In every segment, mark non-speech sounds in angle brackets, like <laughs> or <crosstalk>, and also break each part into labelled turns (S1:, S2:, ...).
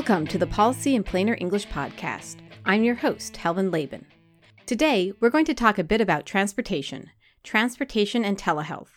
S1: Welcome to the Policy in Plainer English podcast. I'm your host, Helvin Laban. Today, we're going to talk a bit about transportation, transportation and telehealth.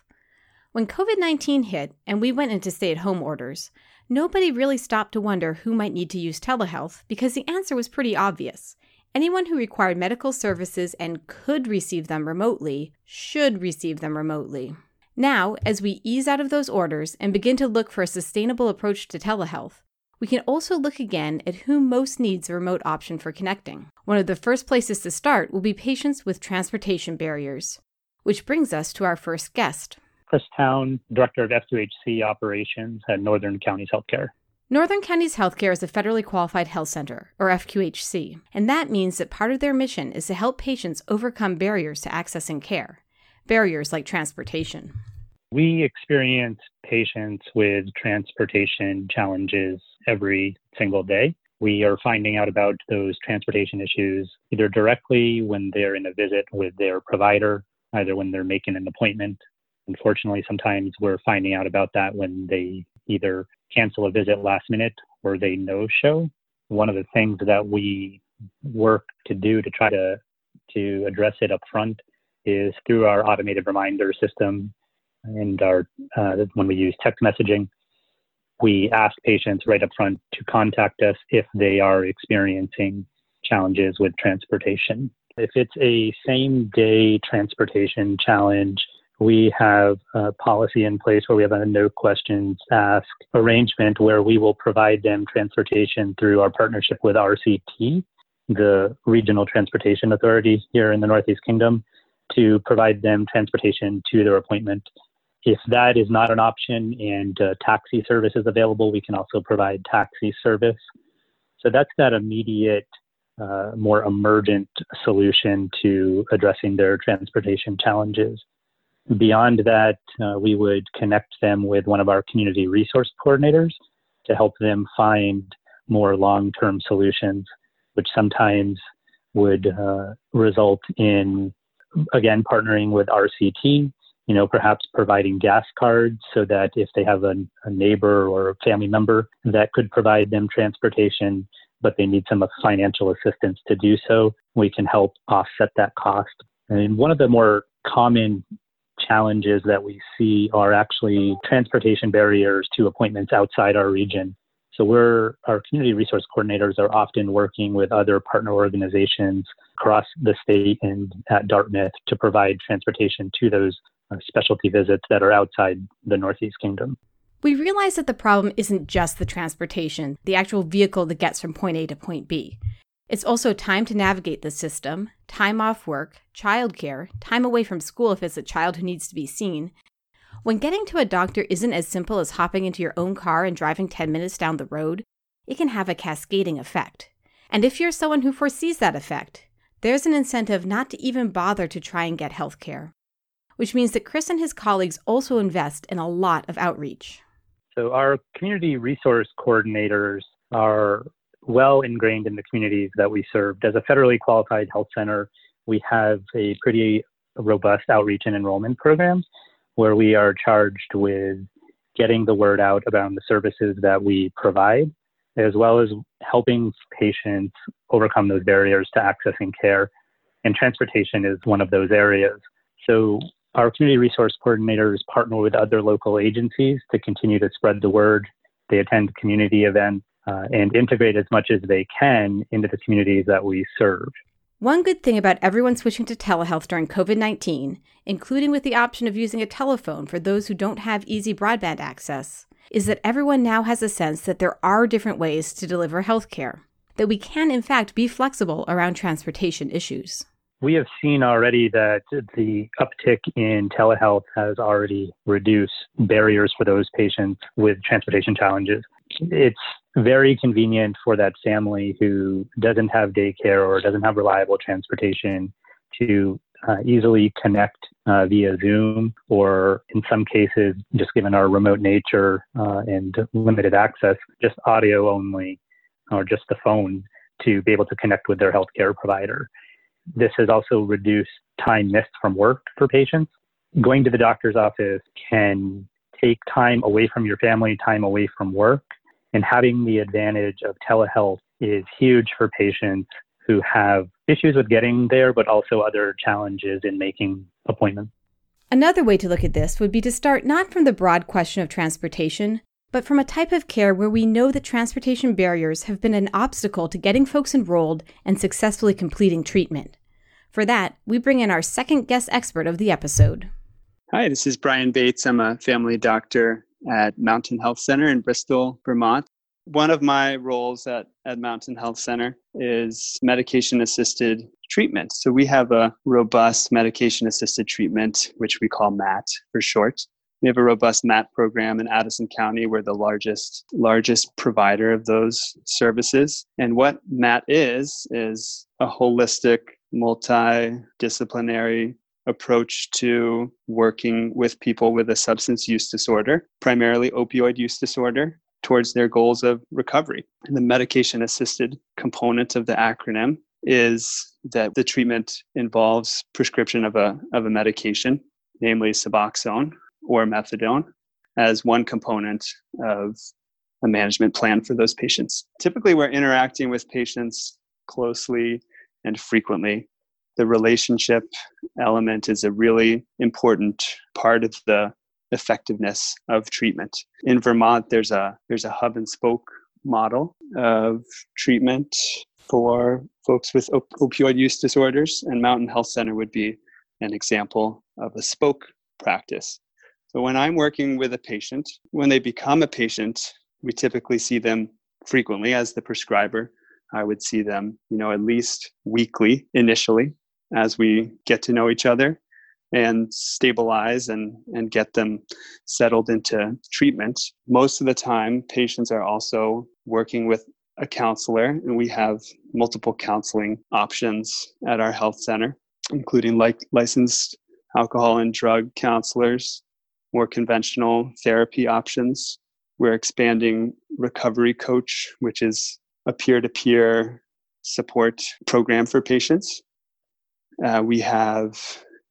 S1: When COVID 19 hit and we went into stay at home orders, nobody really stopped to wonder who might need to use telehealth because the answer was pretty obvious. Anyone who required medical services and could receive them remotely should receive them remotely. Now, as we ease out of those orders and begin to look for a sustainable approach to telehealth, we can also look again at who most needs a remote option for connecting. One of the first places to start will be patients with transportation barriers, which brings us to our first guest.
S2: Chris Town, Director of FQHC Operations at Northern Counties Healthcare.
S1: Northern Counties Healthcare is a federally qualified health center, or FQHC, and that means that part of their mission is to help patients overcome barriers to accessing care, barriers like transportation.
S2: We experience patients with transportation challenges every single day. We are finding out about those transportation issues either directly when they're in a visit with their provider, either when they're making an appointment. Unfortunately, sometimes we're finding out about that when they either cancel a visit last minute or they no show. One of the things that we work to do to try to to address it up front is through our automated reminder system and our uh, when we use text messaging, we ask patients right up front to contact us if they are experiencing challenges with transportation. If it's a same day transportation challenge, we have a policy in place where we have a no questions asked arrangement where we will provide them transportation through our partnership with RCT, the Regional Transportation Authority here in the Northeast Kingdom, to provide them transportation to their appointment if that is not an option and uh, taxi service is available, we can also provide taxi service. So that's that immediate, uh, more emergent solution to addressing their transportation challenges. Beyond that, uh, we would connect them with one of our community resource coordinators to help them find more long term solutions, which sometimes would uh, result in, again, partnering with RCT you know, perhaps providing gas cards so that if they have a, a, neighbor or a family member that could provide them transportation, but they need some financial assistance to do so, we can help offset that cost. And one of the more common challenges that we see are actually transportation barriers to appointments outside our region. So we're our community resource coordinators are often working with other partner organizations across the state and at Dartmouth to provide transportation to those Uh, specialty visits that are outside the Northeast Kingdom.
S1: We realize that the problem isn't just the transportation, the actual vehicle that gets from point A to point B. It's also time to navigate the system, time off work, childcare, time away from school if it's a child who needs to be seen. When getting to a doctor isn't as simple as hopping into your own car and driving 10 minutes down the road, it can have a cascading effect. And if you're someone who foresees that effect, there's an incentive not to even bother to try and get health care which means that Chris and his colleagues also invest in a lot of outreach.
S2: So, our community resource coordinators are well ingrained in the communities that we served. As a federally qualified health center, we have a pretty robust outreach and enrollment program where we are charged with getting the word out about the services that we provide, as well as helping patients overcome those barriers to accessing care. And transportation is one of those areas. So our community resource coordinators partner with other local agencies to continue to spread the word. They attend community events uh, and integrate as much as they can into the communities that we serve.
S1: One good thing about everyone switching to telehealth during COVID 19, including with the option of using a telephone for those who don't have easy broadband access, is that everyone now has a sense that there are different ways to deliver healthcare, that we can, in fact, be flexible around transportation issues
S2: we have seen already that the uptick in telehealth has already reduced barriers for those patients with transportation challenges. It's very convenient for that family who doesn't have daycare or doesn't have reliable transportation to uh, easily connect uh, via Zoom, or in some cases, just given our remote nature uh, and limited access, just audio only or just the phone to be able to connect with their healthcare provider. This has also reduced time missed from work for patients. Going to the doctor's office can take time away from your family, time away from work, And having the advantage of telehealth is huge for patients who have issues with getting there, but also other challenges in making appointments.
S1: Another way to look at this would be to start not from the broad question of transportation, but from a type of care where we know that transportation barriers have been an obstacle to getting folks enrolled and successfully completing treatment. For that, we bring in our second guest expert of the episode.
S3: Hi, this is Brian Bates. I'm a family doctor at Mountain Health Center in Bristol, Vermont. One of my roles at, at Mountain Health Center is medication assisted treatment. So we have a robust medication assisted treatment, which we call MAT for short. We have a robust MAT program in Addison County. We're the largest largest provider of those services. And what MAT is is a holistic, multidisciplinary approach to working with people with a substance use disorder, primarily opioid use disorder, towards their goals of recovery. And the medication assisted component of the acronym is that the treatment involves prescription of a, of a medication, namely Suboxone or Methadone, as one component of a management plan for those patients. Typically, we're interacting with patients closely and frequently. The relationship element is a really important part of the effectiveness of treatment. In Vermont, there's a there's a hub and spoke model of treatment for folks with op- opioid use disorders, and Mountain Health Center would be an example of a spoke practice. So when I'm working with a patient, when they become a patient, we typically see them frequently as the prescriber. I would see them, you know, at least weekly initially as we get to know each other and stabilize and, and get them settled into treatment. Most of the time, patients are also working with a counselor, and we have multiple counseling options at our health center, including like licensed alcohol and drug counselors, more conventional therapy options. We're expanding Recovery Coach, which is a peer to peer support program for patients. Uh, we have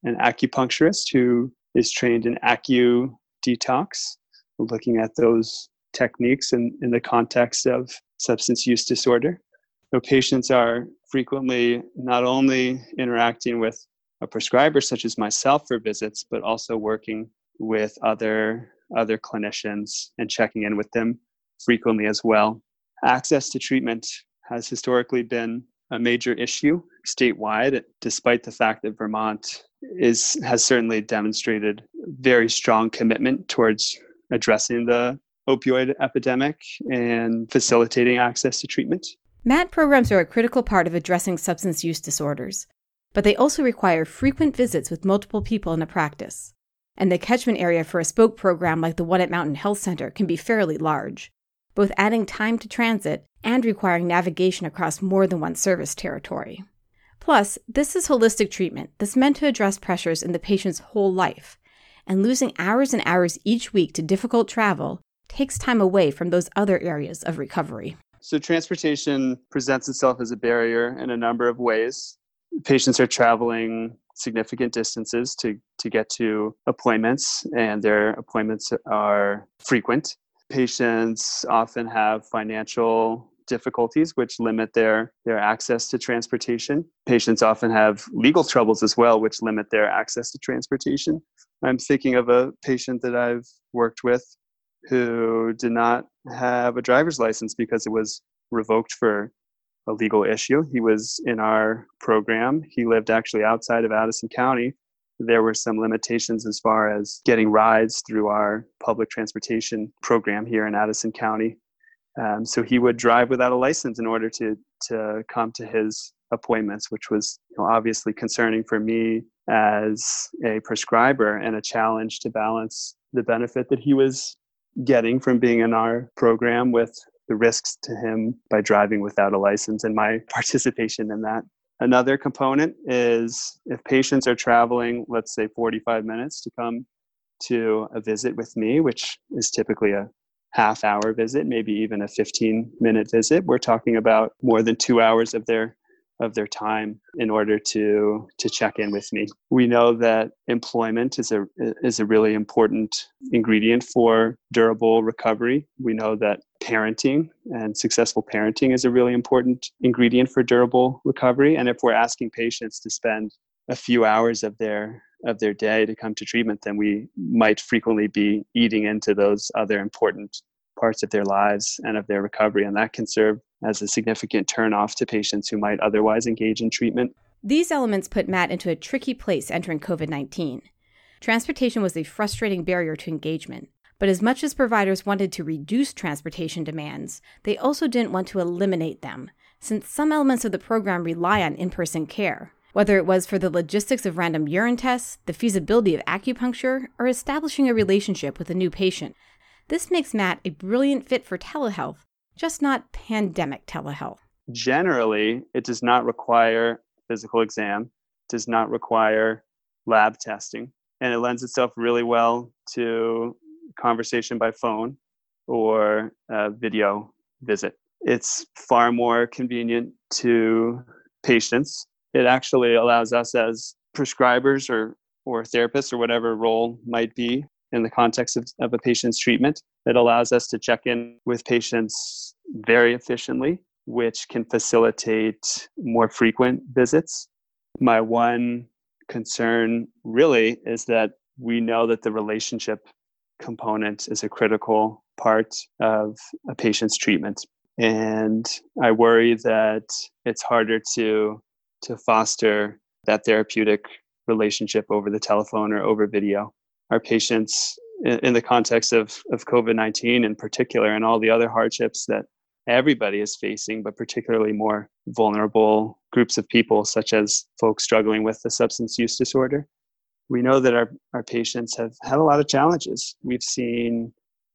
S3: an acupuncturist who is trained in acu detox, looking at those techniques in, in the context of substance use disorder. So patients are frequently not only interacting with a prescriber such as myself for visits, but also working with other other clinicians and checking in with them frequently as well. Access to treatment has historically been a major issue statewide, despite the fact that Vermont is has certainly demonstrated very strong commitment towards addressing the opioid epidemic and facilitating access to treatment.
S1: MAT programs are a critical part of addressing substance use disorders, but they also require frequent visits with multiple people in a practice. And the catchment area for a spoke program like the one at Mountain Health Center can be fairly large, both adding time to transit and requiring navigation across more than one service territory. Plus, this is holistic treatment that's meant to address pressures in the patient's whole life, and losing hours and hours each week to difficult travel takes time away from those other areas of recovery.
S3: So, transportation presents itself as a barrier in a number of ways. Patients are traveling significant distances to, to get to appointments, and their appointments are frequent. Patients often have financial difficulties which limit their their access to transportation patients often have legal troubles as well which limit their access to transportation i'm thinking of a patient that i've worked with who did not have a driver's license because it was revoked for a legal issue. He was in our program. He lived actually outside of addison county. There were some limitations as far as getting rides through our public transportation program here in Addison County. Um, so he would drive without a license in order to to come to his appointments, which was you know, obviously concerning for me as a prescriber and a challenge to balance the benefit that he was getting from being in our program with the risks to him by driving without a license and my <laughs> participation in that. Another component is if patients are traveling, let's say 45 minutes to come to a visit with me, which is typically a half hour visit, maybe even a 15 minute visit. We're talking about more than two hours of their of their time in order to to check in with me. We know that employment is a is a really important ingredient for durable recovery. We know that parenting and successful parenting is a really important ingredient for durable recovery and if we're asking patients to spend a few hours of their of their day to come to treatment then we might frequently be eating into those other important parts of their lives and of their recovery and that can serve as a significant turnoff to patients who might otherwise engage in treatment.
S1: These elements put MAT into a tricky place entering COVID 19. Transportation was a frustrating barrier to engagement, but as much as providers wanted to reduce transportation demands, they also didn't want to eliminate them, since some elements of the program rely on in person care. Whether it was for the logistics of random urine tests, the feasibility of acupuncture, or establishing a relationship with a new patient. This makes MAT a brilliant fit for telehealth just not pandemic telehealth.
S3: Generally, it does not require physical exam, does not require lab testing, and it lends itself really well to conversation by phone or video visit. It's far more convenient to patients. It actually allows us as prescribers or, or therapists or whatever role might be in the context of, of a patient's treatment. It allows us to check in with patients very efficiently, which can facilitate more frequent visits. My one concern really is that we know that the relationship component is a critical part of a patient's treatment. And I worry that it's harder to to foster that therapeutic relationship over the telephone or over video our patients in, in the context of, of COVID 19 in particular and all the other hardships that everybody is facing, but particularly more vulnerable groups of people, such as folks struggling with the substance use disorder. We know that our, our patients have had a lot of challenges. We've seen,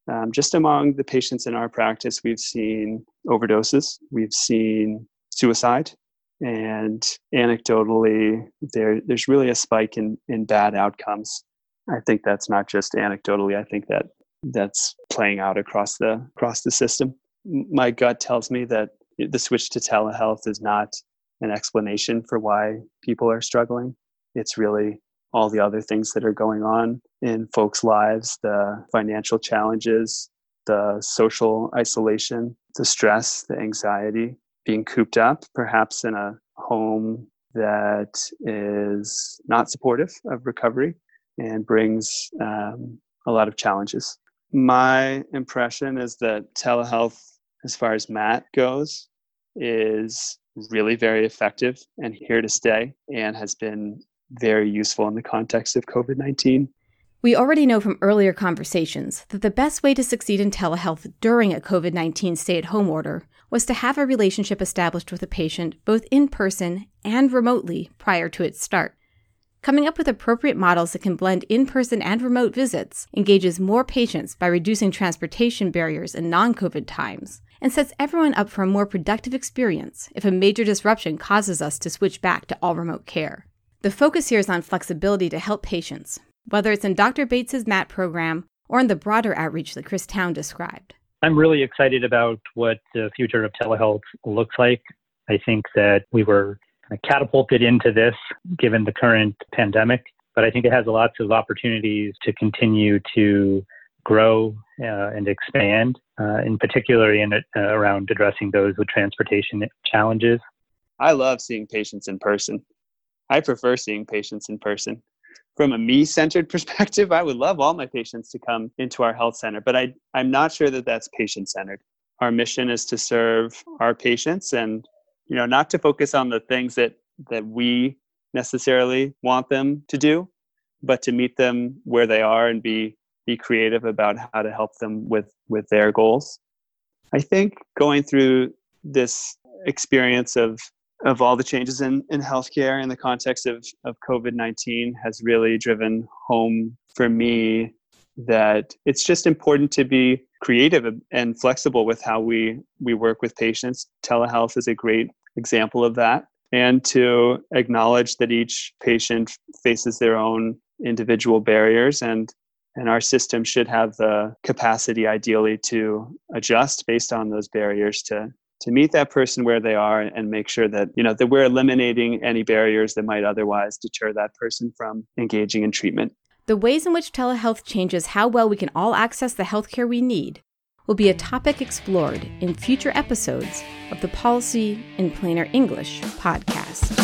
S3: um, just among the patients in our practice, we've seen overdoses, we've seen suicide, and anecdotally, there, there's really a spike in, in bad outcomes I think that's not just anecdotally. I think that that's playing out across the across the system. My gut tells me that the switch to telehealth is not an explanation for why people are struggling. It's really all the other things that are going on in folks' lives, the financial challenges, the social isolation, the stress, the anxiety, being cooped up, perhaps in a home that is not supportive of recovery and brings um, a lot of challenges. My impression is that telehealth, as far as MAT goes, is really very effective and here to stay and has been very useful in the context of COVID 19.
S1: We already know from earlier conversations that the best way to succeed in telehealth during a COVID 19 stay at home order was to have a relationship established with a patient both in person and remotely prior to its start. Coming up with appropriate models that can blend in person and remote visits engages more patients by reducing transportation barriers in non COVID times and sets everyone up for a more productive experience if a major disruption causes us to switch back to all remote care. The focus here is on flexibility to help patients, whether it's in Dr. Bates's MAT program or in the broader outreach that Chris Town described.
S2: I'm really excited about what the future of telehealth looks like. I think that we were kind of catapulted into this given the current pandemic. But I think it has lots of opportunities to continue to grow uh, and expand, uh, in particular in uh, around addressing those with transportation challenges.
S3: I love seeing patients in person. I prefer seeing patients in person. From a me centered <laughs> perspective, I would love all my patients to come into our health center, but I, I'm not sure that that's patient centered. Our mission is to serve our patients and you know not to focus on the things that that we necessarily want them to do but to meet them where they are and be be creative about how to help them with with their goals. I think going through this experience of of all the changes in, in healthcare in the context of, of COVID-19 has really driven home for me that it's just important to be creative and flexible with how we we work with patients telehealth is a great example of that and to acknowledge that each patient faces their own individual barriers and and our system should have the capacity ideally to adjust based on those barriers to to meet that person where they are and make sure that you know that we're eliminating any barriers that might otherwise deter that person from engaging in treatment.
S1: The ways in which telehealth changes how well we can all access the healthcare we need will be a topic explored in future episodes of the Policy in Plainer English podcast.